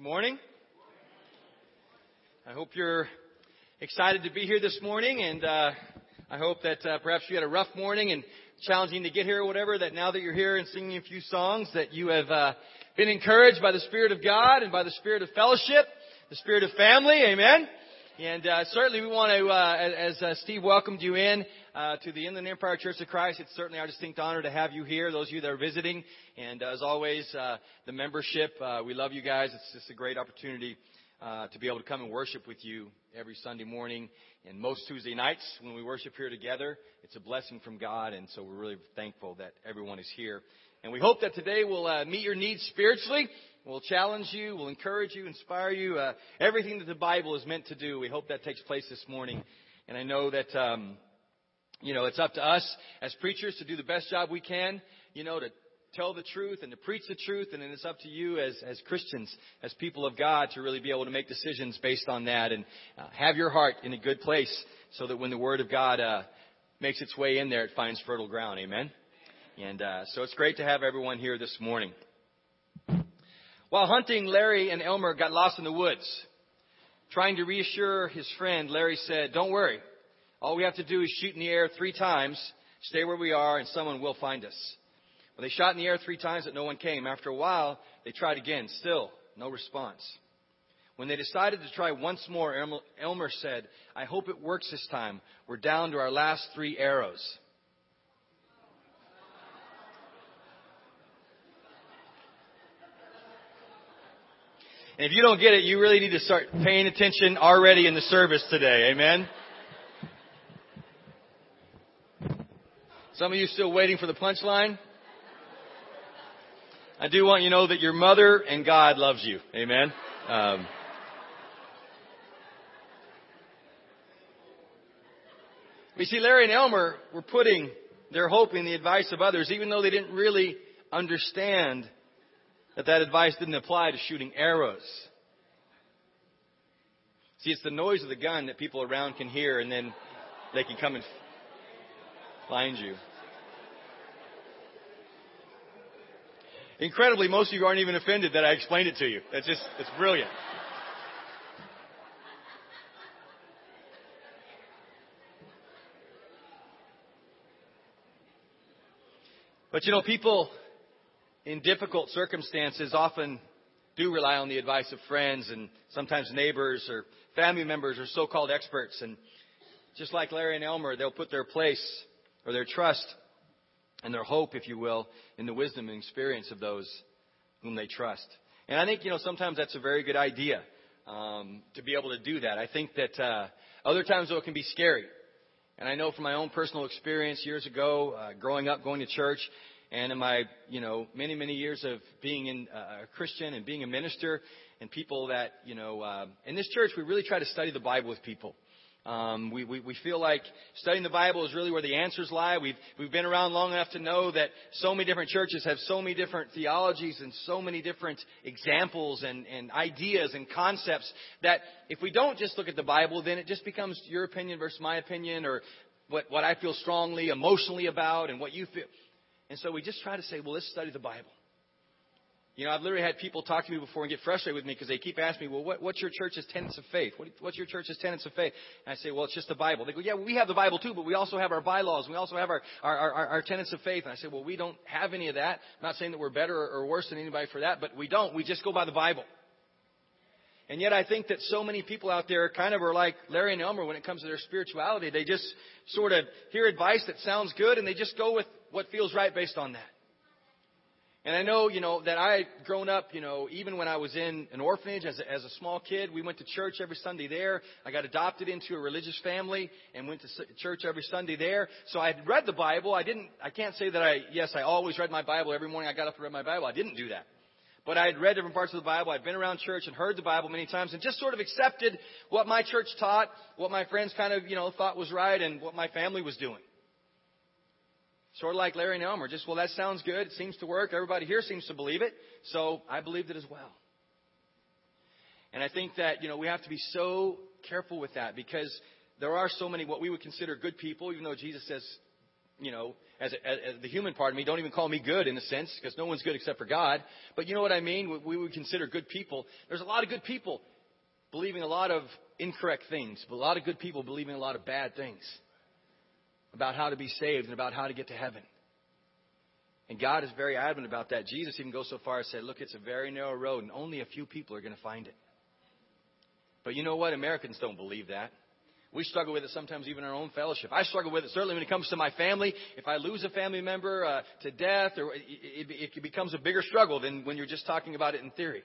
Good morning. I hope you're excited to be here this morning, and uh, I hope that uh, perhaps you had a rough morning and challenging to get here or whatever. That now that you're here and singing a few songs, that you have uh, been encouraged by the Spirit of God and by the Spirit of fellowship, the Spirit of family. Amen. And uh, certainly we want to, uh, as uh, Steve welcomed you in uh, to the Inland Empire Church of Christ, it's certainly our distinct honor to have you here, those of you that are visiting. And as always, uh, the membership, uh, we love you guys. It's just a great opportunity to be able to come and worship with you every Sunday morning and most Tuesday nights when we worship here together. It's a blessing from God, and so we're really thankful that everyone is here. And we hope that today will meet your needs spiritually We'll challenge you, we'll encourage you, inspire you. Uh, everything that the Bible is meant to do. We hope that takes place this morning. And I know that, um, you know, it's up to us as preachers to do the best job we can, you know, to tell the truth and to preach the truth. And then it's up to you as, as Christians, as people of God, to really be able to make decisions based on that and uh, have your heart in a good place so that when the Word of God uh, makes its way in there, it finds fertile ground. Amen. And uh, so it's great to have everyone here this morning. While hunting, Larry and Elmer got lost in the woods. Trying to reassure his friend, Larry said, Don't worry. All we have to do is shoot in the air three times, stay where we are, and someone will find us. Well, they shot in the air three times, but no one came. After a while, they tried again. Still, no response. When they decided to try once more, Elmer said, I hope it works this time. We're down to our last three arrows. And if you don't get it, you really need to start paying attention already in the service today. Amen? Some of you still waiting for the punchline? I do want you to know that your mother and God loves you. Amen? Um, we see Larry and Elmer were putting their hope in the advice of others, even though they didn't really understand that that advice didn't apply to shooting arrows. See, it's the noise of the gun that people around can hear, and then they can come and find you. Incredibly, most of you aren't even offended that I explained it to you. That's just, it's brilliant. But you know, people in difficult circumstances often do rely on the advice of friends and sometimes neighbors or family members or so-called experts. And just like Larry and Elmer, they'll put their place or their trust and their hope, if you will, in the wisdom and experience of those whom they trust. And I think, you know, sometimes that's a very good idea um, to be able to do that. I think that uh, other times, though, it can be scary. And I know from my own personal experience years ago, uh, growing up, going to church, and in my, you know, many, many years of being in, uh, a Christian and being a minister and people that, you know, uh, in this church, we really try to study the Bible with people. Um, we, we, we feel like studying the Bible is really where the answers lie. We've, we've been around long enough to know that so many different churches have so many different theologies and so many different examples and, and ideas and concepts that if we don't just look at the Bible, then it just becomes your opinion versus my opinion or what, what I feel strongly, emotionally about and what you feel. And so we just try to say, well, let's study the Bible. You know, I've literally had people talk to me before and get frustrated with me because they keep asking me, well, what, what's your church's tenets of faith? What, what's your church's tenets of faith? And I say, well, it's just the Bible. They go, yeah, we have the Bible too, but we also have our bylaws. We also have our, our, our, our tenets of faith. And I say, well, we don't have any of that. I'm not saying that we're better or worse than anybody for that, but we don't. We just go by the Bible. And yet I think that so many people out there kind of are like Larry and Elmer when it comes to their spirituality. They just sort of hear advice that sounds good and they just go with what feels right based on that. And I know, you know, that I had grown up, you know, even when I was in an orphanage as a, as a small kid, we went to church every Sunday there. I got adopted into a religious family and went to church every Sunday there. So I had read the Bible. I didn't, I can't say that I, yes, I always read my Bible every morning. I got up and read my Bible. I didn't do that. But I had read different parts of the Bible. I'd been around church and heard the Bible many times and just sort of accepted what my church taught, what my friends kind of, you know, thought was right and what my family was doing. Sort of like Larry and Elmer. Just, well, that sounds good. It seems to work. Everybody here seems to believe it. So I believed it as well. And I think that, you know, we have to be so careful with that because there are so many what we would consider good people, even though Jesus says you know, as, a, as the human part of me, don't even call me good in a sense, because no one's good except for God. But you know what I mean? We, we would consider good people. There's a lot of good people believing a lot of incorrect things, but a lot of good people believing a lot of bad things about how to be saved and about how to get to heaven. And God is very adamant about that. Jesus even goes so far as to say, look, it's a very narrow road and only a few people are going to find it. But you know what? Americans don't believe that. We struggle with it sometimes even in our own fellowship. I struggle with it certainly when it comes to my family. If I lose a family member uh, to death, or it, it, it becomes a bigger struggle than when you're just talking about it in theory.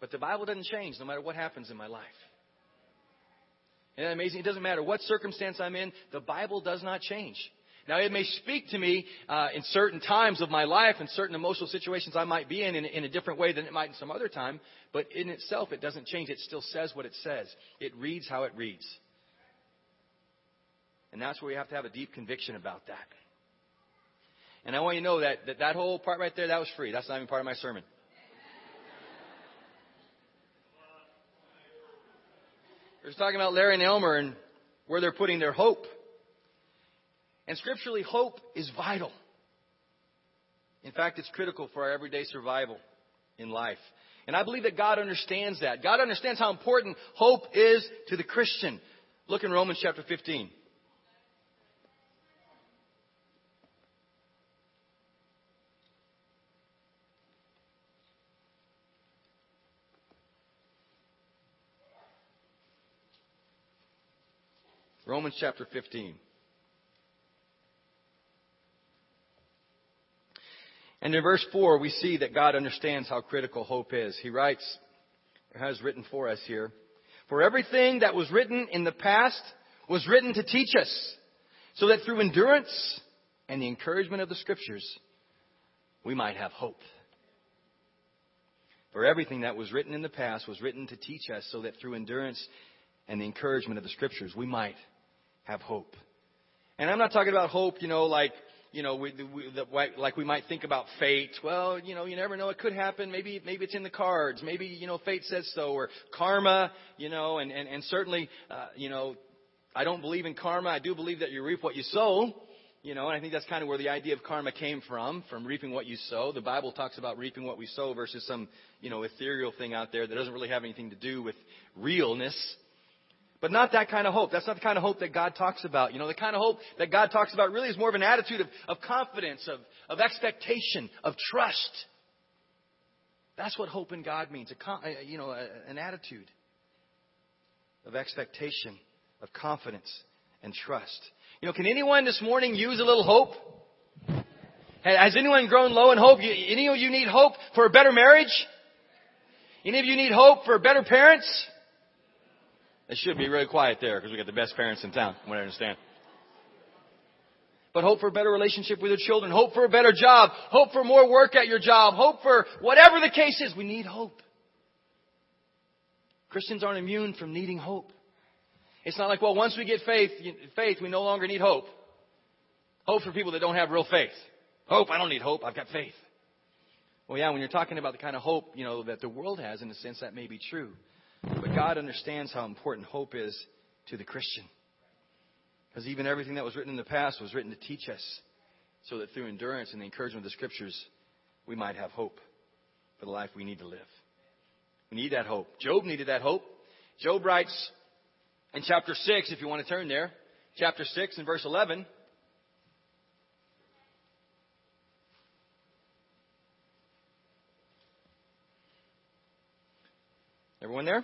But the Bible doesn't change no matter what happens in my life. Isn't that amazing? It doesn't matter what circumstance I'm in, the Bible does not change. Now, it may speak to me uh, in certain times of my life and certain emotional situations I might be in, in in a different way than it might in some other time, but in itself, it doesn't change. It still says what it says. It reads how it reads. And that's where we have to have a deep conviction about that. And I want you to know that that, that whole part right there, that was free. That's not even part of my sermon. We're talking about Larry and Elmer and where they're putting their hope. And scripturally, hope is vital. In fact, it's critical for our everyday survival in life. And I believe that God understands that. God understands how important hope is to the Christian. Look in Romans chapter 15. Romans chapter 15. And in verse 4, we see that God understands how critical hope is. He writes, has written for us here, For everything that was written in the past was written to teach us, so that through endurance and the encouragement of the Scriptures, we might have hope. For everything that was written in the past was written to teach us, so that through endurance and the encouragement of the Scriptures, we might have hope. And I'm not talking about hope, you know, like you know, we, we, the, like we might think about fate. Well, you know, you never know. It could happen. Maybe, maybe it's in the cards. Maybe, you know, fate says so, or karma. You know, and and and certainly, uh, you know, I don't believe in karma. I do believe that you reap what you sow. You know, and I think that's kind of where the idea of karma came from, from reaping what you sow. The Bible talks about reaping what we sow versus some, you know, ethereal thing out there that doesn't really have anything to do with realness. But not that kind of hope. That's not the kind of hope that God talks about. You know, the kind of hope that God talks about really is more of an attitude of, of confidence, of, of expectation, of trust. That's what hope in God means. A, you know, an attitude of expectation, of confidence, and trust. You know, can anyone this morning use a little hope? Has anyone grown low in hope? Any of you need hope for a better marriage? Any of you need hope for better parents? It should be really quiet there because we got the best parents in town, what I understand. But hope for a better relationship with your children. Hope for a better job. Hope for more work at your job. Hope for whatever the case is. We need hope. Christians aren't immune from needing hope. It's not like, well, once we get faith, faith, we no longer need hope. Hope for people that don't have real faith. Hope, I don't need hope. I've got faith. Well, yeah, when you're talking about the kind of hope, you know, that the world has, in a sense, that may be true. God understands how important hope is to the Christian. Because even everything that was written in the past was written to teach us so that through endurance and the encouragement of the Scriptures, we might have hope for the life we need to live. We need that hope. Job needed that hope. Job writes in chapter 6, if you want to turn there, chapter 6 and verse 11. Everyone there?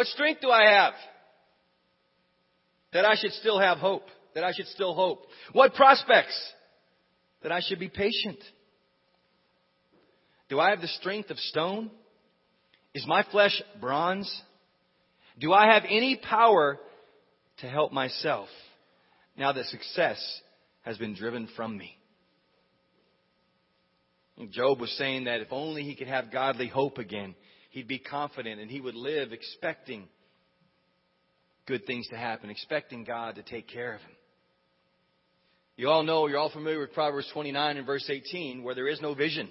What strength do I have? That I should still have hope. That I should still hope. What prospects? That I should be patient. Do I have the strength of stone? Is my flesh bronze? Do I have any power to help myself now that success has been driven from me? Job was saying that if only he could have godly hope again, he'd be confident and he would live expecting good things to happen, expecting God to take care of him. You all know, you're all familiar with Proverbs 29 and verse 18, where there is no vision,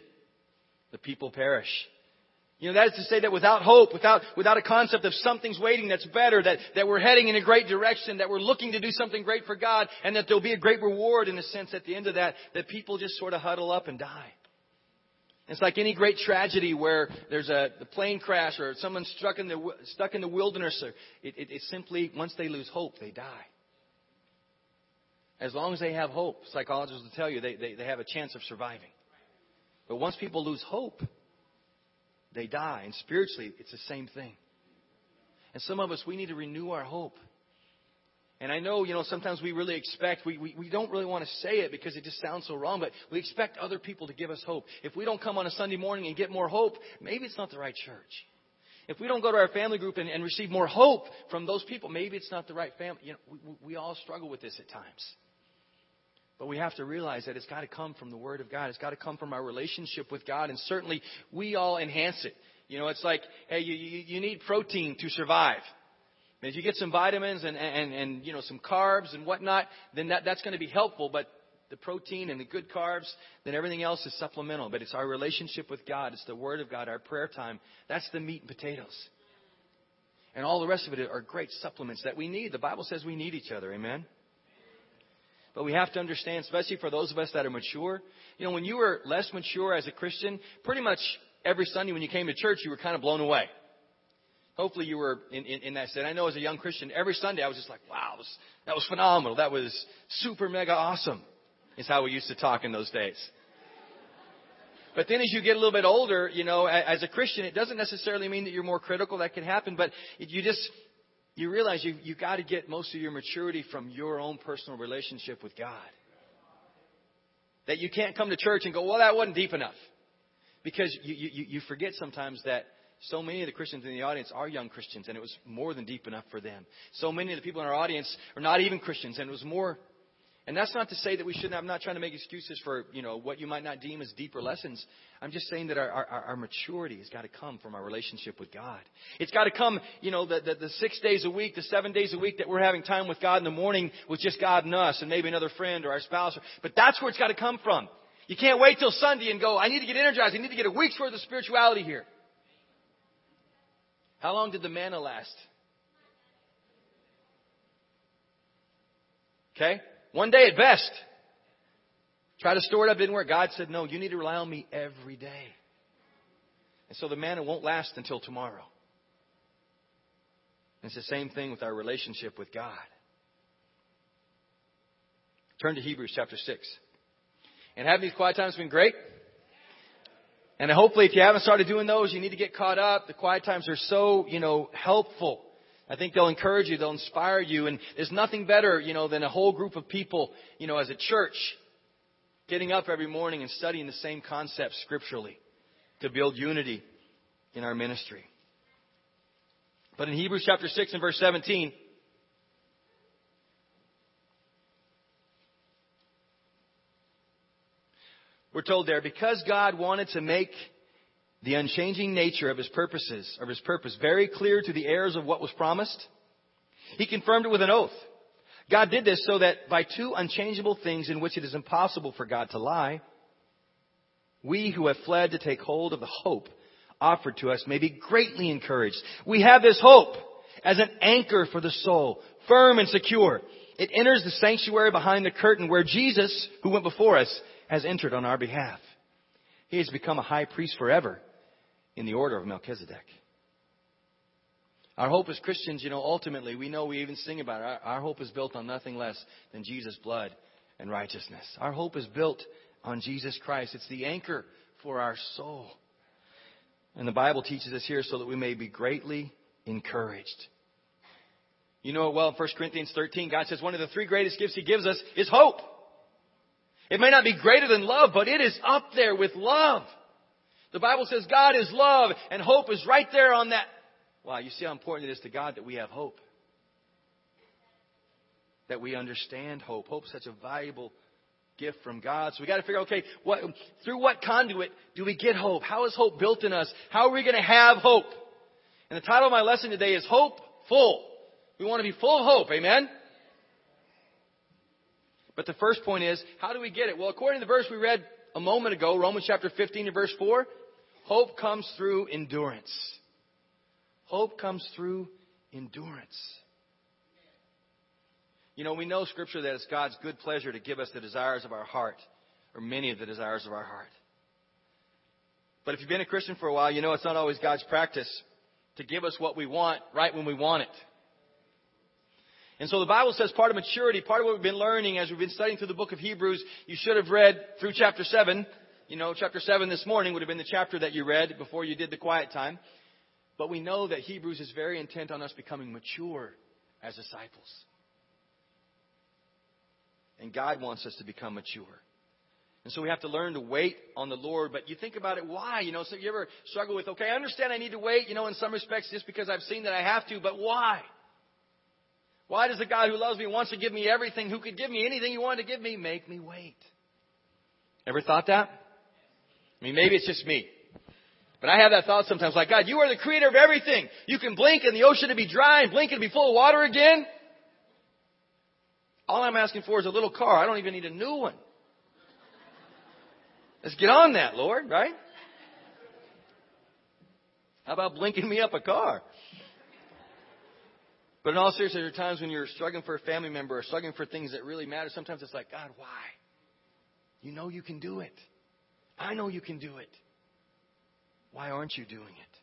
the people perish. You know, that is to say that without hope, without, without a concept of something's waiting that's better, that, that we're heading in a great direction, that we're looking to do something great for God, and that there'll be a great reward in a sense at the end of that, that people just sort of huddle up and die. It's like any great tragedy where there's a, plane crash or someone stuck in the, stuck in the wilderness. Or it, it, it simply, once they lose hope, they die. As long as they have hope, psychologists will tell you they, they, they have a chance of surviving. But once people lose hope, they die. And spiritually, it's the same thing. And some of us, we need to renew our hope. And I know, you know, sometimes we really expect, we, we, we don't really want to say it because it just sounds so wrong, but we expect other people to give us hope. If we don't come on a Sunday morning and get more hope, maybe it's not the right church. If we don't go to our family group and, and receive more hope from those people, maybe it's not the right family. You know, we, we all struggle with this at times. But we have to realize that it's got to come from the Word of God. It's got to come from our relationship with God. And certainly, we all enhance it. You know, it's like, hey, you, you, you need protein to survive. And if you get some vitamins and, and, and, you know, some carbs and whatnot, then that, that's going to be helpful. But the protein and the good carbs, then everything else is supplemental. But it's our relationship with God. It's the Word of God, our prayer time. That's the meat and potatoes. And all the rest of it are great supplements that we need. The Bible says we need each other. Amen? But we have to understand, especially for those of us that are mature, you know, when you were less mature as a Christian, pretty much every Sunday when you came to church, you were kind of blown away. Hopefully you were in, in, in that state. I know as a young Christian, every Sunday I was just like, wow, was, that was phenomenal. That was super mega awesome, is how we used to talk in those days. But then as you get a little bit older, you know, as a Christian, it doesn't necessarily mean that you're more critical. That can happen, but you just, you realize you, you've got to get most of your maturity from your own personal relationship with God. That you can't come to church and go, well, that wasn't deep enough. Because you, you, you forget sometimes that so many of the Christians in the audience are young Christians, and it was more than deep enough for them. So many of the people in our audience are not even Christians, and it was more and that's not to say that we shouldn't. I'm not trying to make excuses for you know what you might not deem as deeper lessons. I'm just saying that our, our, our maturity has got to come from our relationship with God. It's got to come, you know, the, the, the six days a week, the seven days a week that we're having time with God in the morning with just God and us, and maybe another friend or our spouse. But that's where it's got to come from. You can't wait till Sunday and go, I need to get energized. I need to get a week's worth of spirituality here. How long did the manna last? Okay? One day at best. Try to store it up, didn't work. God said, no, you need to rely on me every day. And so the manna won't last until tomorrow. And it's the same thing with our relationship with God. Turn to Hebrews chapter 6. And having these quiet times been great. And hopefully if you haven't started doing those, you need to get caught up. The quiet times are so, you know, helpful. I think they'll encourage you, they'll inspire you, and there's nothing better, you know, than a whole group of people, you know, as a church, getting up every morning and studying the same concepts scripturally to build unity in our ministry. But in Hebrews chapter 6 and verse 17, we're told there, because God wanted to make the unchanging nature of his purposes, of his purpose, very clear to the heirs of what was promised. He confirmed it with an oath. God did this so that by two unchangeable things in which it is impossible for God to lie, we who have fled to take hold of the hope offered to us may be greatly encouraged. We have this hope as an anchor for the soul, firm and secure. It enters the sanctuary behind the curtain where Jesus, who went before us, has entered on our behalf. He has become a high priest forever in the order of Melchizedek. Our hope as Christians, you know, ultimately, we know we even sing about it. Our, our, hope is built on nothing less than Jesus' blood and righteousness. Our hope is built on Jesus Christ. It's the anchor for our soul. And the Bible teaches us here so that we may be greatly encouraged. You know it well in 1 Corinthians 13. God says one of the three greatest gifts He gives us is hope. It may not be greater than love, but it is up there with love. The Bible says God is love and hope is right there on that. Wow, you see how important it is to God that we have hope. That we understand hope. Hope is such a valuable gift from God. So we got to figure, out okay, what, through what conduit do we get hope? How is hope built in us? How are we going to have hope? And the title of my lesson today is Hope Full. We want to be full of hope. Amen? But the first point is, how do we get it? Well, according to the verse we read a moment ago, Romans chapter 15 and verse 4, Hope comes through endurance. Hope comes through endurance. You know, we know Scripture that it's God's good pleasure to give us the desires of our heart, or many of the desires of our heart. But if you've been a Christian for a while, you know it's not always God's practice to give us what we want right when we want it. And so the Bible says part of maturity, part of what we've been learning as we've been studying through the book of Hebrews, you should have read through chapter 7. You know, chapter 7 this morning would have been the chapter that you read before you did the quiet time. But we know that Hebrews is very intent on us becoming mature as disciples. And God wants us to become mature. And so we have to learn to wait on the Lord. But you think about it, why? You know, so you ever struggle with, okay, I understand I need to wait, you know, in some respects just because I've seen that I have to, but why? Why does the God who loves me wants to give me everything, who could give me anything he wanted to give me, make me wait? Ever thought that? I mean, maybe it's just me. But I have that thought sometimes like, God, you are the creator of everything. You can blink and the ocean to be dry and blink and be full of water again. All I'm asking for is a little car. I don't even need a new one. Let's get on that, Lord, right? How about blinking me up a car? But in all seriousness, there are times when you're struggling for a family member or struggling for things that really matter. Sometimes it's like, God, why? You know you can do it. I know you can do it. Why aren't you doing it?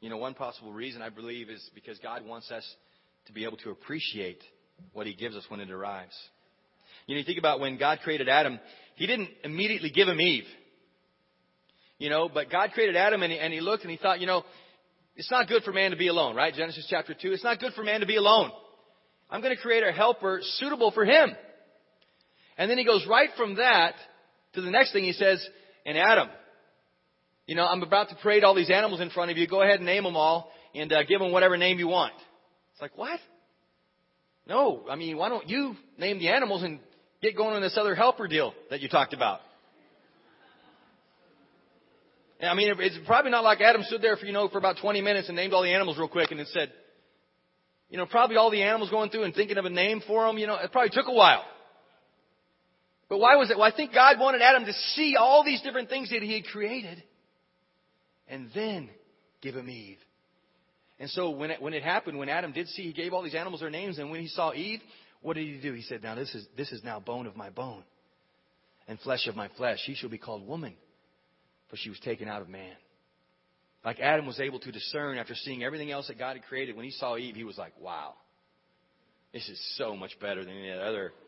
You know, one possible reason I believe is because God wants us to be able to appreciate what He gives us when it arrives. You know, you think about when God created Adam, He didn't immediately give him Eve. You know, but God created Adam and he, and he looked and he thought, you know, it's not good for man to be alone, right? Genesis chapter 2. It's not good for man to be alone. I'm going to create a helper suitable for him. And then he goes right from that to the next thing he says, and Adam, you know, I'm about to parade all these animals in front of you. Go ahead and name them all and uh, give them whatever name you want. It's like, what? No, I mean, why don't you name the animals and get going on this other helper deal that you talked about? I mean, it's probably not like Adam stood there for, you know, for about 20 minutes and named all the animals real quick and then said, you know, probably all the animals going through and thinking of a name for them, you know, it probably took a while. But why was it? Well, I think God wanted Adam to see all these different things that he had created and then give him Eve. And so when it, when it happened, when Adam did see, he gave all these animals their names, and when he saw Eve, what did he do? He said, Now this is, this is now bone of my bone and flesh of my flesh. She shall be called woman for she was taken out of man. Like Adam was able to discern after seeing everything else that God had created. When he saw Eve, he was like, wow, this is so much better than any other.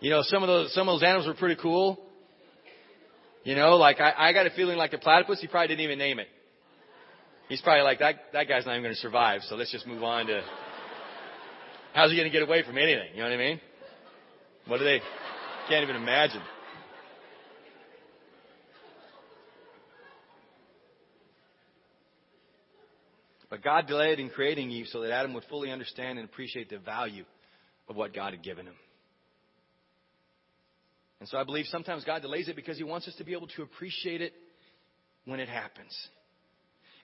You know, some of those some of those animals were pretty cool. You know, like I, I got a feeling like the platypus, he probably didn't even name it. He's probably like that that guy's not even going to survive, so let's just move on to how's he going to get away from anything? You know what I mean? What do they can't even imagine. But God delayed in creating Eve so that Adam would fully understand and appreciate the value of what God had given him. And so I believe sometimes God delays it because He wants us to be able to appreciate it when it happens.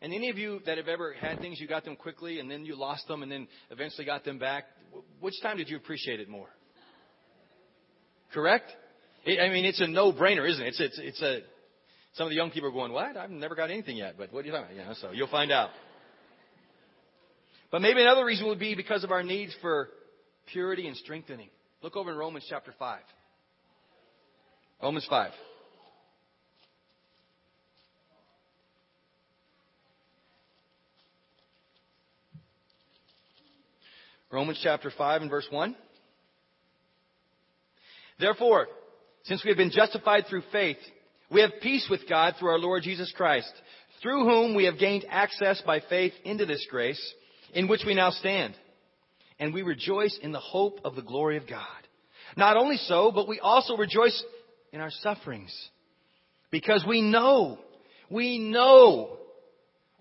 And any of you that have ever had things, you got them quickly and then you lost them and then eventually got them back, which time did you appreciate it more? Correct? I mean, it's a no-brainer, isn't it? It's, it's, it's a, some of the young people are going, what? I've never got anything yet, but what do you think? You know, so you'll find out. But maybe another reason would be because of our needs for purity and strengthening. Look over in Romans chapter 5. Romans 5. Romans chapter 5 and verse 1. Therefore, since we have been justified through faith, we have peace with God through our Lord Jesus Christ, through whom we have gained access by faith into this grace in which we now stand. And we rejoice in the hope of the glory of God. Not only so, but we also rejoice in our sufferings. Because we know, we know,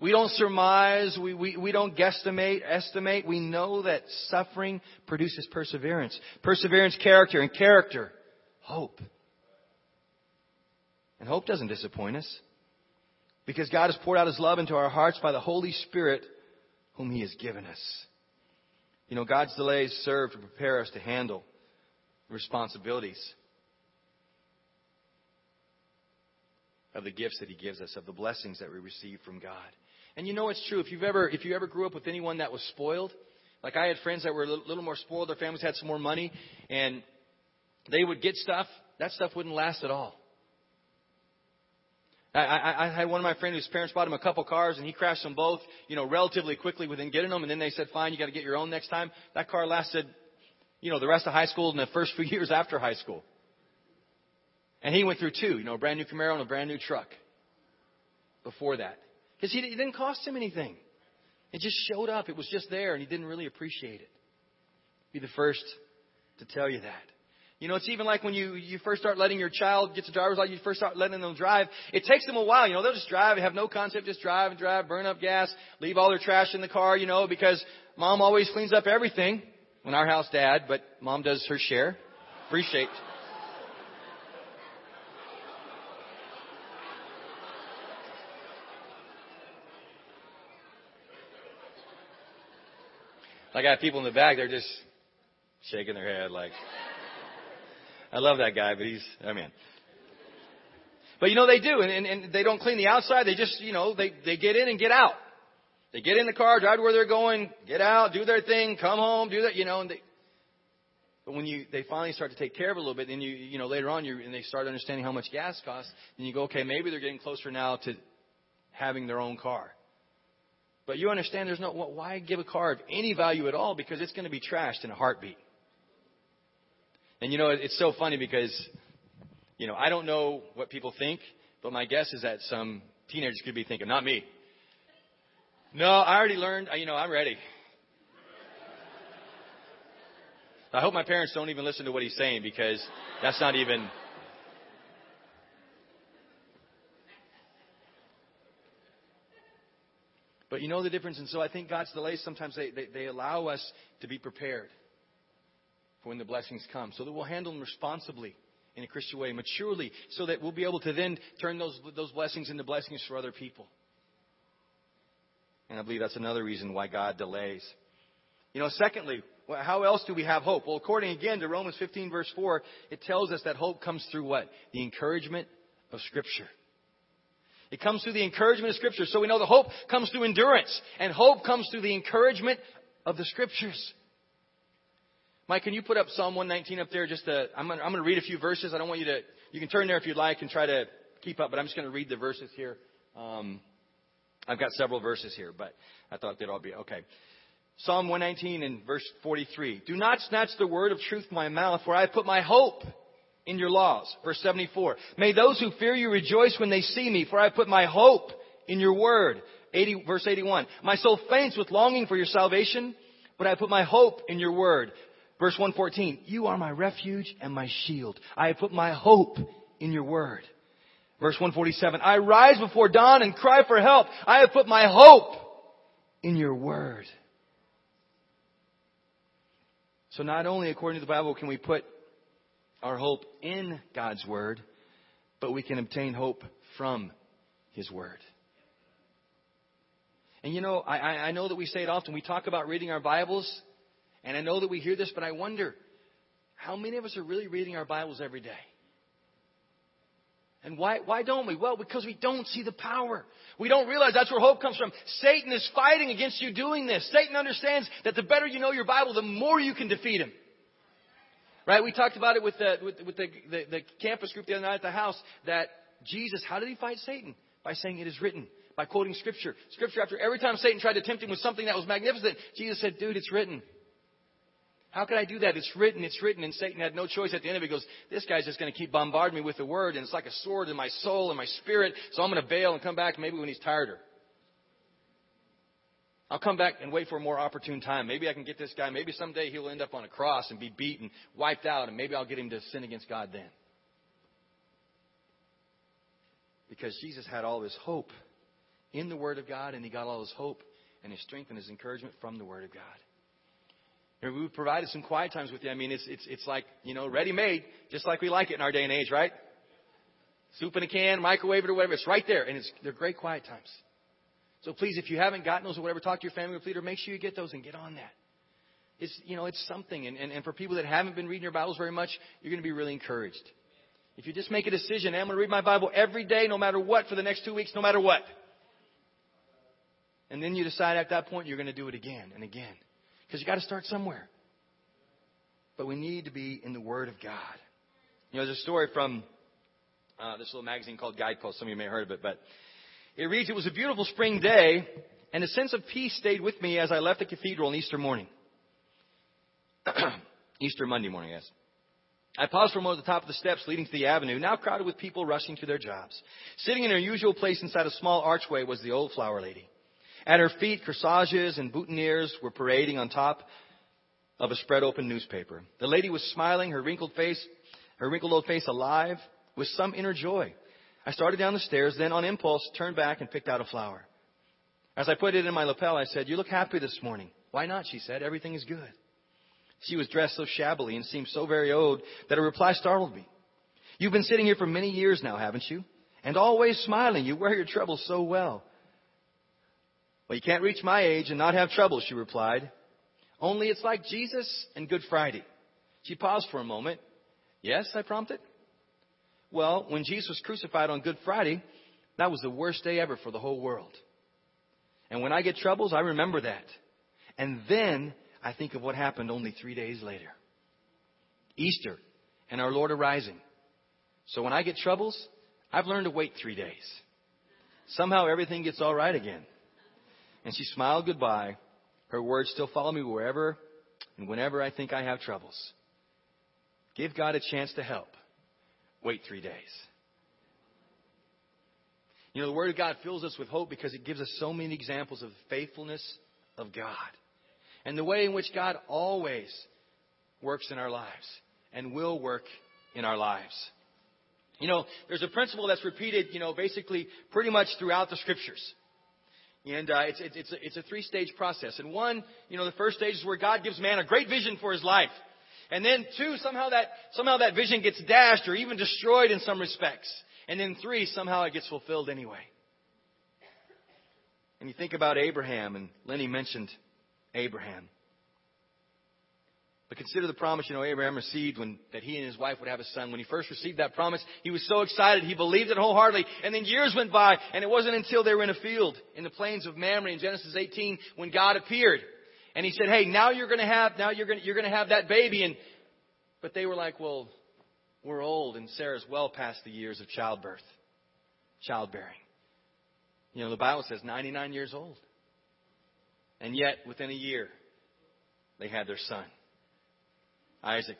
we don't surmise, we, we, we don't guesstimate, estimate. We know that suffering produces perseverance. Perseverance, character, and character, hope. And hope doesn't disappoint us. Because God has poured out His love into our hearts by the Holy Spirit whom He has given us. You know, God's delays serve to prepare us to handle responsibilities of the gifts that He gives us, of the blessings that we receive from God. And you know it's true. If you've ever, if you ever grew up with anyone that was spoiled, like I had friends that were a little more spoiled, their families had some more money, and they would get stuff. That stuff wouldn't last at all. I, I, I had one of my friends whose parents bought him a couple cars, and he crashed them both, you know, relatively quickly within getting them. And then they said, "Fine, you got to get your own next time." That car lasted, you know, the rest of high school and the first few years after high school. And he went through two, you know, a brand new Camaro and a brand new truck. Before that, because it didn't cost him anything. It just showed up. It was just there, and he didn't really appreciate it. Be the first to tell you that. You know, it's even like when you, you first start letting your child get to driver's license, you first start letting them drive. It takes them a while. You know, they'll just drive, have no concept, just drive and drive, burn up gas, leave all their trash in the car, you know, because mom always cleans up everything. When our house, dad, but mom does her share. Appreciate. I got people in the back, they're just shaking their head like, I love that guy, but he's, I mean. But you know, they do, and, and, and they don't clean the outside. They just, you know, they, they get in and get out. They get in the car, drive where they're going, get out, do their thing, come home, do that, you know, and they, but when you, they finally start to take care of it a little bit, then you, you know, later on, you, and they start understanding how much gas costs, then you go, okay, maybe they're getting closer now to having their own car. But you understand there's no, why give a car of any value at all? Because it's going to be trashed in a heartbeat. And you know, it's so funny because, you know, I don't know what people think, but my guess is that some teenagers could be thinking, not me. No, I already learned, uh, you know, I'm ready. I hope my parents don't even listen to what he's saying because that's not even. But you know the difference, and so I think God's delays sometimes they, they, they allow us to be prepared for when the blessings come, so that we'll handle them responsibly in a Christian way, maturely, so that we'll be able to then turn those, those blessings into blessings for other people. And I believe that's another reason why God delays. You know, secondly, how else do we have hope? Well, according again to Romans 15 verse 4, it tells us that hope comes through what? The encouragement of Scripture. It comes through the encouragement of Scripture. So we know the hope comes through endurance, and hope comes through the encouragement of the Scriptures. Mike, can you put up Psalm 119 up there? Just to, I'm going to read a few verses. I don't want you to. You can turn there if you'd like and try to keep up, but I'm just going to read the verses here. Um, I've got several verses here, but I thought they'd all be okay. Psalm 119 and verse 43. Do not snatch the word of truth from my mouth, for I put my hope in your laws. Verse 74. May those who fear you rejoice when they see me, for I put my hope in your word. 80, verse 81. My soul faints with longing for your salvation, but I put my hope in your word. Verse 114, you are my refuge and my shield. I have put my hope in your word. Verse 147, I rise before dawn and cry for help. I have put my hope in your word. So not only according to the Bible can we put our hope in God's word, but we can obtain hope from his word. And you know, I, I know that we say it often. We talk about reading our Bibles and I know that we hear this, but I wonder how many of us are really reading our Bibles every day? And why, why don't we? Well, because we don't see the power. We don't realize that's where hope comes from. Satan is fighting against you doing this. Satan understands that the better you know your Bible, the more you can defeat him. Right? We talked about it with the, with, with the, the, the campus group the other night at the house that Jesus, how did he fight Satan? By saying it is written. By quoting scripture. Scripture after every time Satan tried to tempt him with something that was magnificent, Jesus said, dude, it's written. How can I do that? It's written, it's written. And Satan had no choice at the end of it. He goes, this guy's just going to keep bombarding me with the word, and it's like a sword in my soul and my spirit, so I'm going to bail and come back maybe when he's tireder. I'll come back and wait for a more opportune time. Maybe I can get this guy. Maybe someday he'll end up on a cross and be beaten, wiped out, and maybe I'll get him to sin against God then. Because Jesus had all his hope in the Word of God, and he got all his hope and his strength and his encouragement from the Word of God. And We've provided some quiet times with you. I mean, it's, it's, it's like, you know, ready made, just like we like it in our day and age, right? Soup in a can, microwave it or whatever. It's right there. And it's, they're great quiet times. So please, if you haven't gotten those or whatever, talk to your family or leader. Make sure you get those and get on that. It's, you know, it's something. And, and, and for people that haven't been reading your Bibles very much, you're going to be really encouraged. If you just make a decision, I'm going to read my Bible every day, no matter what, for the next two weeks, no matter what. And then you decide at that point you're going to do it again and again. Because you got to start somewhere. But we need to be in the Word of God. You know, there's a story from uh, this little magazine called Guidepost. Some of you may have heard of it, but it reads, It was a beautiful spring day, and a sense of peace stayed with me as I left the cathedral on Easter morning. Easter Monday morning, yes. I paused for a moment at the top of the steps leading to the avenue, now crowded with people rushing to their jobs. Sitting in her usual place inside a small archway was the old flower lady. At her feet, corsages and boutonnieres were parading on top of a spread open newspaper. The lady was smiling, her wrinkled face, her wrinkled old face alive with some inner joy. I started down the stairs, then on impulse turned back and picked out a flower. As I put it in my lapel, I said, You look happy this morning. Why not? She said, Everything is good. She was dressed so shabbily and seemed so very old that her reply startled me. You've been sitting here for many years now, haven't you? And always smiling. You wear your troubles so well. Well, you can't reach my age and not have troubles, she replied. Only it's like Jesus and Good Friday. She paused for a moment. Yes, I prompted. Well, when Jesus was crucified on Good Friday, that was the worst day ever for the whole world. And when I get troubles, I remember that. And then I think of what happened only three days later Easter and our Lord arising. So when I get troubles, I've learned to wait three days. Somehow everything gets all right again. And she smiled goodbye. Her words still follow me wherever and whenever I think I have troubles. Give God a chance to help. Wait three days. You know, the Word of God fills us with hope because it gives us so many examples of the faithfulness of God and the way in which God always works in our lives and will work in our lives. You know, there's a principle that's repeated, you know, basically pretty much throughout the scriptures. And uh, it's, it's, a, it's a three stage process. And one, you know, the first stage is where God gives man a great vision for his life. And then two, somehow that, somehow that vision gets dashed or even destroyed in some respects. And then three, somehow it gets fulfilled anyway. And you think about Abraham, and Lenny mentioned Abraham. But consider the promise, you know, Abraham received when, that he and his wife would have a son. When he first received that promise, he was so excited. He believed it wholeheartedly. And then years went by, and it wasn't until they were in a field in the plains of Mamre in Genesis 18 when God appeared. And he said, hey, now you're gonna have, now you're gonna, you're gonna have that baby. And, but they were like, well, we're old, and Sarah's well past the years of childbirth, childbearing. You know, the Bible says 99 years old. And yet, within a year, they had their son. Isaac,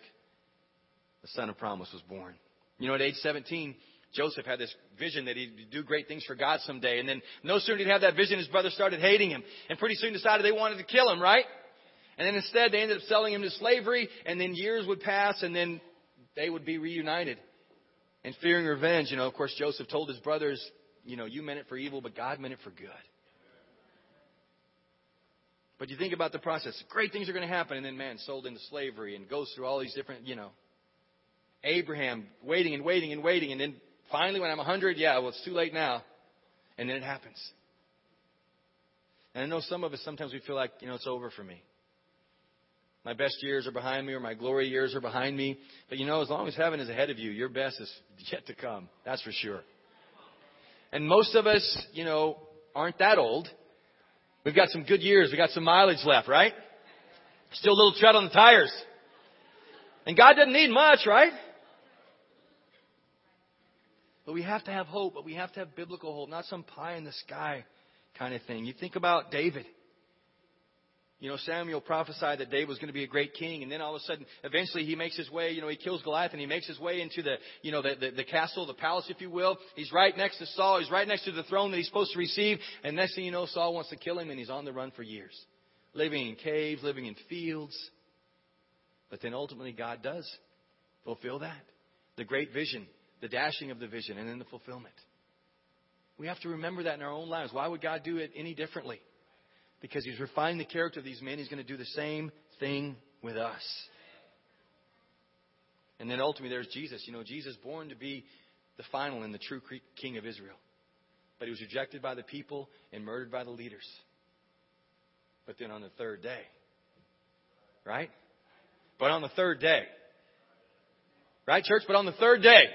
the son of promise, was born. You know, at age 17, Joseph had this vision that he'd do great things for God someday. And then no sooner did he have that vision, his brother started hating him. And pretty soon decided they wanted to kill him, right? And then instead they ended up selling him to slavery. And then years would pass and then they would be reunited. And fearing revenge, you know, of course, Joseph told his brothers, you know, you meant it for evil, but God meant it for good. But you think about the process. Great things are going to happen, and then man sold into slavery and goes through all these different, you know. Abraham waiting and waiting and waiting, and then finally, when I'm 100, yeah, well, it's too late now, and then it happens. And I know some of us sometimes we feel like, you know, it's over for me. My best years are behind me, or my glory years are behind me. But you know, as long as heaven is ahead of you, your best is yet to come. That's for sure. And most of us, you know, aren't that old. We've got some good years. We've got some mileage left, right? Still a little tread on the tires. And God doesn't need much, right? But we have to have hope, but we have to have biblical hope, not some pie in the sky kind of thing. You think about David. You know, Samuel prophesied that David was going to be a great king, and then all of a sudden, eventually he makes his way, you know, he kills Goliath and he makes his way into the, you know, the, the, the castle, the palace, if you will. He's right next to Saul. He's right next to the throne that he's supposed to receive. And next thing you know, Saul wants to kill him and he's on the run for years. Living in caves, living in fields. But then ultimately God does fulfill that. The great vision, the dashing of the vision, and then the fulfillment. We have to remember that in our own lives. Why would God do it any differently? because he's refined the character of these men. He's going to do the same thing with us. And then ultimately, there's Jesus. You know, Jesus born to be the final and the true king of Israel. But he was rejected by the people and murdered by the leaders. But then on the third day, Right? But on the third day. Right, church? But on the third day.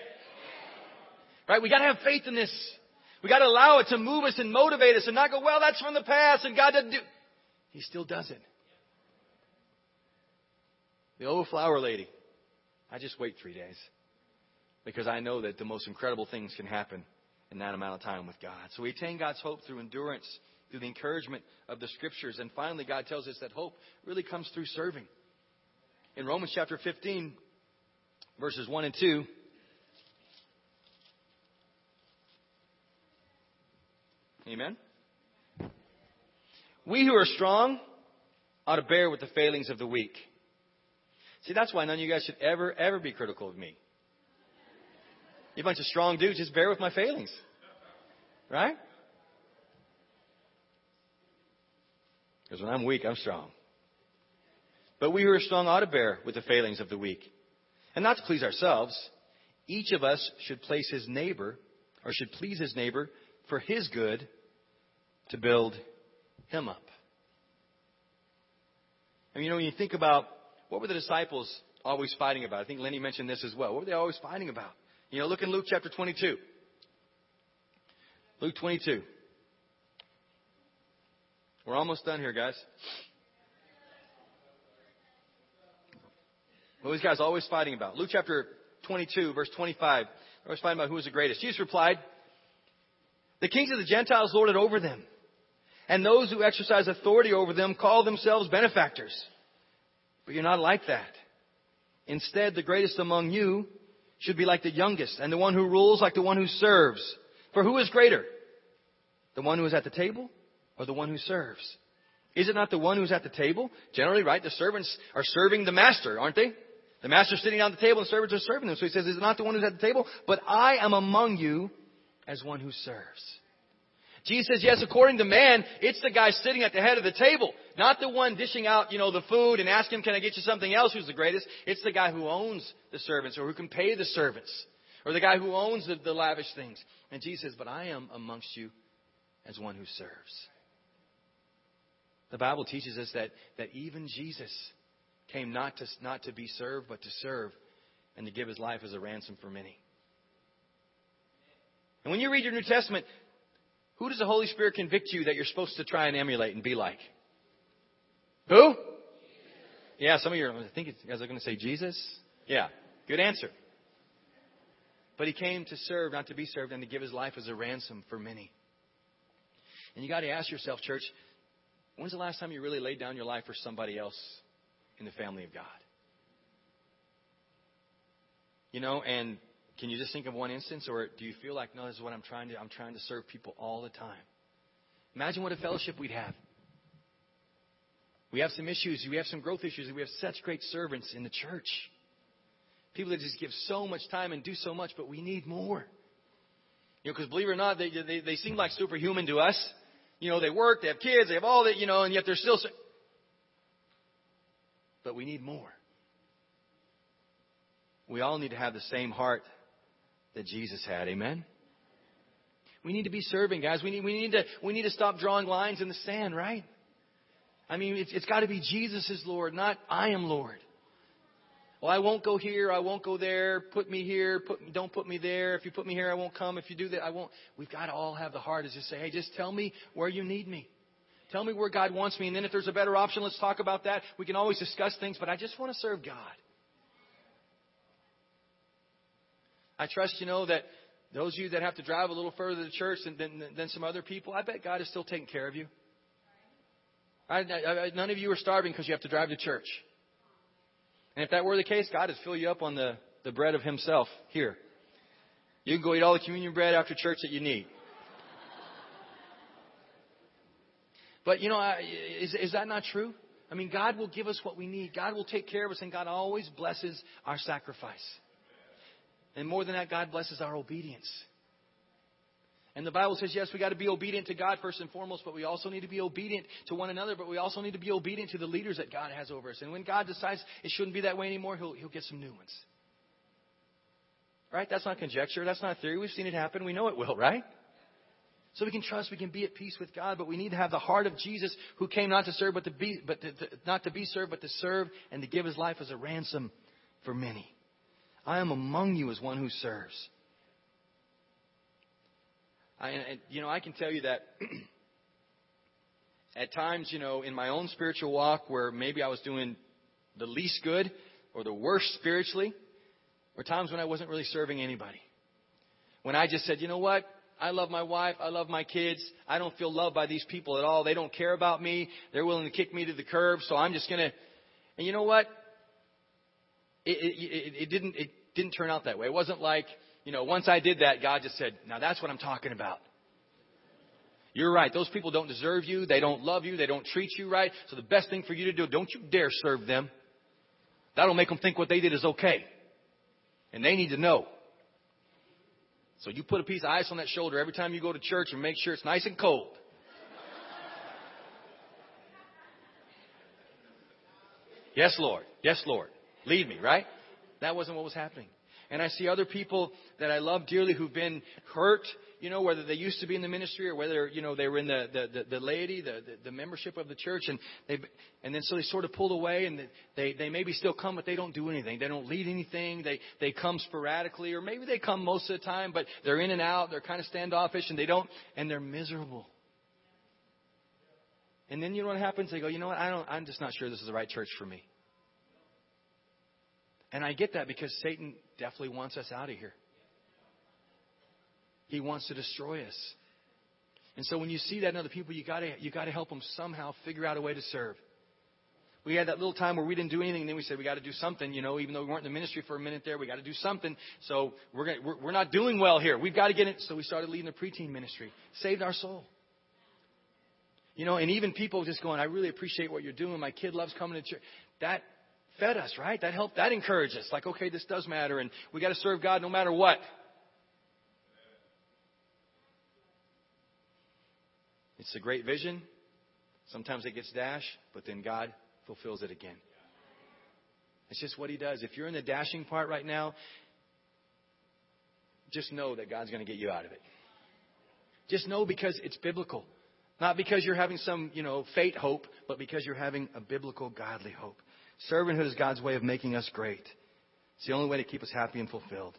Right? We gotta have faith in this. We gotta allow it to move us and motivate us and not go, well, that's from the past and God doesn't do. He still does it. The old flower lady. I just wait three days. Because I know that the most incredible things can happen in that amount of time with God. So we attain God's hope through endurance, through the encouragement of the scriptures. And finally, God tells us that hope really comes through serving. In Romans chapter 15, verses 1 and 2, Amen? We who are strong ought to bear with the failings of the weak. See, that's why none of you guys should ever, ever be critical of me. You bunch of strong dudes, just bear with my failings. Right? Because when I'm weak, I'm strong. But we who are strong ought to bear with the failings of the weak. And not to please ourselves. Each of us should place his neighbor, or should please his neighbor for his good to build him up. And you know, when you think about what were the disciples always fighting about? I think Lenny mentioned this as well. What were they always fighting about? You know, look in Luke chapter 22. Luke 22. We're almost done here, guys. What was these guys always fighting about? Luke chapter 22, verse 25. They're always fighting about who is the greatest. Jesus replied, The kings of the Gentiles lord it over them, and those who exercise authority over them call themselves benefactors. But you're not like that. Instead, the greatest among you should be like the youngest, and the one who rules like the one who serves. For who is greater? The one who is at the table or the one who serves? Is it not the one who's at the table? Generally, right, the servants are serving the master, aren't they? The master's sitting at the table and the servants are serving them. So he says, is it not the one who's at the table? But I am among you as one who serves. Jesus says, yes, according to man, it's the guy sitting at the head of the table. Not the one dishing out, you know, the food and asking him, can I get you something else who's the greatest? It's the guy who owns the servants or who can pay the servants. Or the guy who owns the, the lavish things. And Jesus says, but I am amongst you as one who serves. The Bible teaches us that, that even Jesus came not to, not to be served, but to serve and to give his life as a ransom for many. And when you read your New Testament, who does the Holy Spirit convict you that you're supposed to try and emulate and be like? Who? Yeah, some of you I think you guys are going to say Jesus. Yeah, good answer. But he came to serve, not to be served, and to give his life as a ransom for many. And you got to ask yourself, church, When's the last time you really laid down your life for somebody else in the family of God? You know, and can you just think of one instance, or do you feel like, no, this is what I'm trying to, I'm trying to serve people all the time? Imagine what a fellowship we'd have. We have some issues, we have some growth issues, we have such great servants in the church. People that just give so much time and do so much, but we need more. You know, because believe it or not, they, they, they seem like superhuman to us. You know, they work, they have kids, they have all that, you know, and yet they're still. But we need more. We all need to have the same heart that Jesus had. Amen? We need to be serving, guys. We need, we need, to, we need to stop drawing lines in the sand, right? I mean, it's, it's got to be Jesus is Lord, not I am Lord. Well, I won't go here. I won't go there. Put me here. Put, don't put me there. If you put me here, I won't come. If you do that, I won't. We've got to all have the heart to just say, hey, just tell me where you need me. Tell me where God wants me. And then if there's a better option, let's talk about that. We can always discuss things, but I just want to serve God. I trust, you know, that those of you that have to drive a little further to church than, than, than some other people, I bet God is still taking care of you. I, I, none of you are starving because you have to drive to church. And if that were the case, God would fill you up on the, the bread of Himself here. You can go eat all the communion bread after church that you need. But, you know, is, is that not true? I mean, God will give us what we need. God will take care of us, and God always blesses our sacrifice. And more than that, God blesses our obedience. And the Bible says, yes, we got to be obedient to God first and foremost, but we also need to be obedient to one another, but we also need to be obedient to the leaders that God has over us. And when God decides it shouldn't be that way anymore, He'll, he'll get some new ones. Right? That's not conjecture. That's not theory. We've seen it happen. We know it will, right? So we can trust, we can be at peace with God, but we need to have the heart of Jesus who came not to serve, but to be, but to, to, not to be served, but to serve and to give his life as a ransom for many. I am among you as one who serves. I, and, you know, I can tell you that at times, you know, in my own spiritual walk where maybe I was doing the least good or the worst spiritually, were times when I wasn't really serving anybody. When I just said, you know what? I love my wife. I love my kids. I don't feel loved by these people at all. They don't care about me. They're willing to kick me to the curb. So I'm just going to, and you know what? It, it, it, it didn't, it didn't turn out that way. It wasn't like, you know, once I did that, God just said, now that's what I'm talking about. You're right. Those people don't deserve you. They don't love you. They don't treat you right. So the best thing for you to do, don't you dare serve them. That'll make them think what they did is okay. And they need to know. So you put a piece of ice on that shoulder every time you go to church and make sure it's nice and cold. yes, Lord. Yes, Lord. Lead me, right? That wasn't what was happening. And I see other people that I love dearly who've been hurt, you know, whether they used to be in the ministry or whether, you know, they were in the, the, the, the laity, the, the, the membership of the church. And they, and then so they sort of pulled away and they, they maybe still come, but they don't do anything. They don't lead anything. They, they come sporadically or maybe they come most of the time, but they're in and out. They're kind of standoffish and they don't, and they're miserable. And then you know what happens? They go, you know what? I don't, I'm just not sure this is the right church for me. And I get that because Satan definitely wants us out of here. He wants to destroy us. And so when you see that in other people, you gotta, you gotta help them somehow figure out a way to serve. We had that little time where we didn't do anything, and then we said we got to do something. You know, even though we weren't in the ministry for a minute there, we got to do something. So we're gonna, we're, we're not doing well here. We've got to get it. So we started leading the preteen ministry. Saved our soul. You know, and even people just going, I really appreciate what you're doing. My kid loves coming to church. That fed us, right? That helped, that encouraged us. Like, okay, this does matter, and we got to serve God no matter what. It's a great vision. Sometimes it gets dashed, but then God fulfills it again. It's just what He does. If you're in the dashing part right now, just know that God's going to get you out of it. Just know because it's biblical. Not because you're having some, you know, fate hope, but because you're having a biblical, godly hope. Servanthood is God's way of making us great. It's the only way to keep us happy and fulfilled.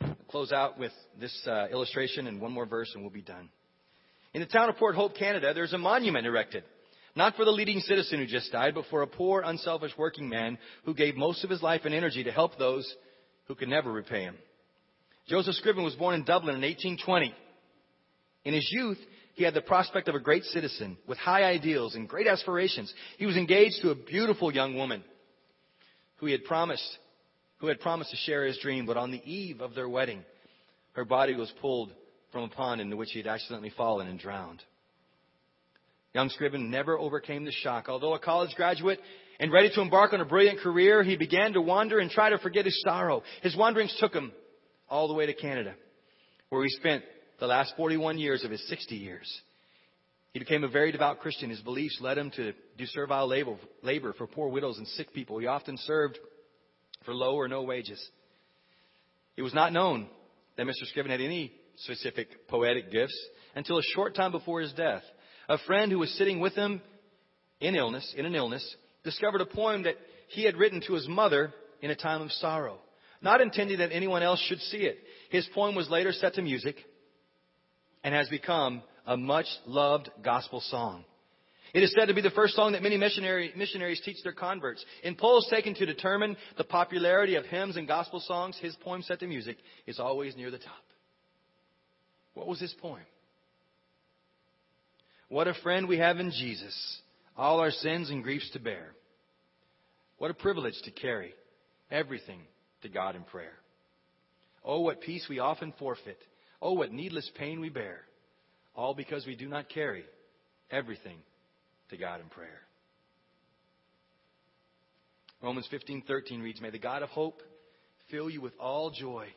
I'll close out with this uh, illustration and one more verse, and we'll be done. In the town of Port Hope, Canada, there's a monument erected. Not for the leading citizen who just died, but for a poor, unselfish working man who gave most of his life and energy to help those who could never repay him. Joseph Scriven was born in Dublin in 1820. In his youth, he had the prospect of a great citizen with high ideals and great aspirations. He was engaged to a beautiful young woman who he had promised, who had promised to share his dream, but on the eve of their wedding, her body was pulled from a pond into which he had accidentally fallen and drowned. Young Scriven never overcame the shock. Although a college graduate and ready to embark on a brilliant career, he began to wander and try to forget his sorrow. His wanderings took him all the way to Canada, where he spent the last 41 years of his 60 years. He became a very devout Christian. His beliefs led him to do servile labor for poor widows and sick people. He often served for low or no wages. It was not known that Mr. Scriven had any specific poetic gifts until a short time before his death. A friend who was sitting with him in illness, in an illness, discovered a poem that he had written to his mother in a time of sorrow, not intending that anyone else should see it. His poem was later set to music and has become a much loved gospel song. It is said to be the first song that many missionary, missionaries teach their converts. In polls taken to determine the popularity of hymns and gospel songs, his poem set to music is always near the top. What was his poem? What a friend we have in Jesus, all our sins and griefs to bear. What a privilege to carry everything to God in prayer. Oh, what peace we often forfeit Oh, what needless pain we bear, all because we do not carry everything to God in prayer. Romans 15:13 reads, "May the God of hope fill you with all joy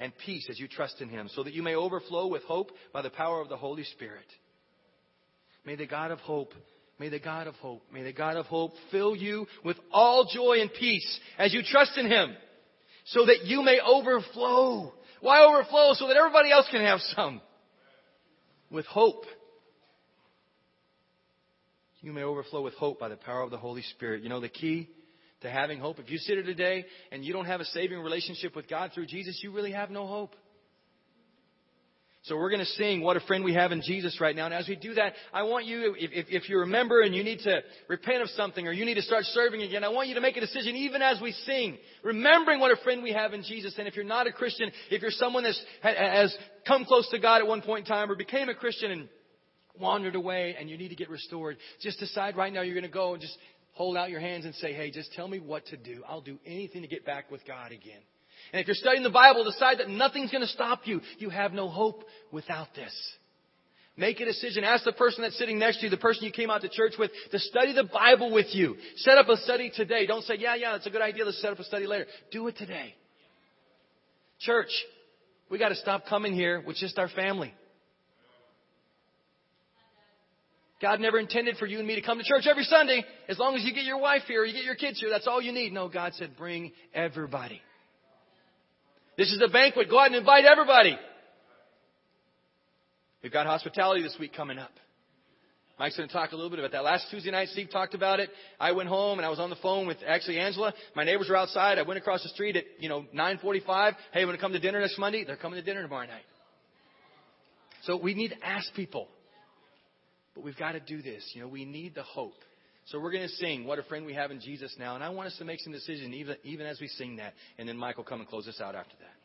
and peace as you trust in him, so that you may overflow with hope by the power of the Holy Spirit." May the God of hope May the God of hope, may the God of hope fill you with all joy and peace as you trust in Him, so that you may overflow why overflow? So that everybody else can have some. with hope. You may overflow with hope by the power of the Holy Spirit. You know the key to having hope? If you sit here today and you don't have a saving relationship with God through Jesus, you really have no hope. So we're going to sing What a Friend We Have in Jesus right now. And as we do that, I want you, if, if, you remember and you need to repent of something or you need to start serving again, I want you to make a decision even as we sing, remembering what a friend we have in Jesus. And if you're not a Christian, if you're someone that has come close to God at one point in time or became a Christian and wandered away and you need to get restored, just decide right now you're going to go and just hold out your hands and say, hey, just tell me what to do. I'll do anything to get back with God again. And if you're studying the Bible, decide that nothing's going to stop you. You have no hope without this. Make a decision. Ask the person that's sitting next to you, the person you came out to church with, to study the Bible with you. Set up a study today. Don't say, yeah, yeah, that's a good idea. Let's set up a study later. Do it today. Church, we got to stop coming here with just our family. God never intended for you and me to come to church every Sunday. As long as you get your wife here you get your kids here, that's all you need. No, God said bring everybody. This is a banquet. Go out and invite everybody. We've got hospitality this week coming up. Mike's going to talk a little bit about that. Last Tuesday night, Steve talked about it. I went home and I was on the phone with actually Angela. My neighbors were outside. I went across the street at, you know, 945. Hey, want to come to dinner next Monday? They're coming to dinner tomorrow night. So we need to ask people. But we've got to do this. You know, we need the hope. So we're going to sing What a Friend We Have in Jesus now. And I want us to make some decisions even, even as we sing that. And then will come and close us out after that.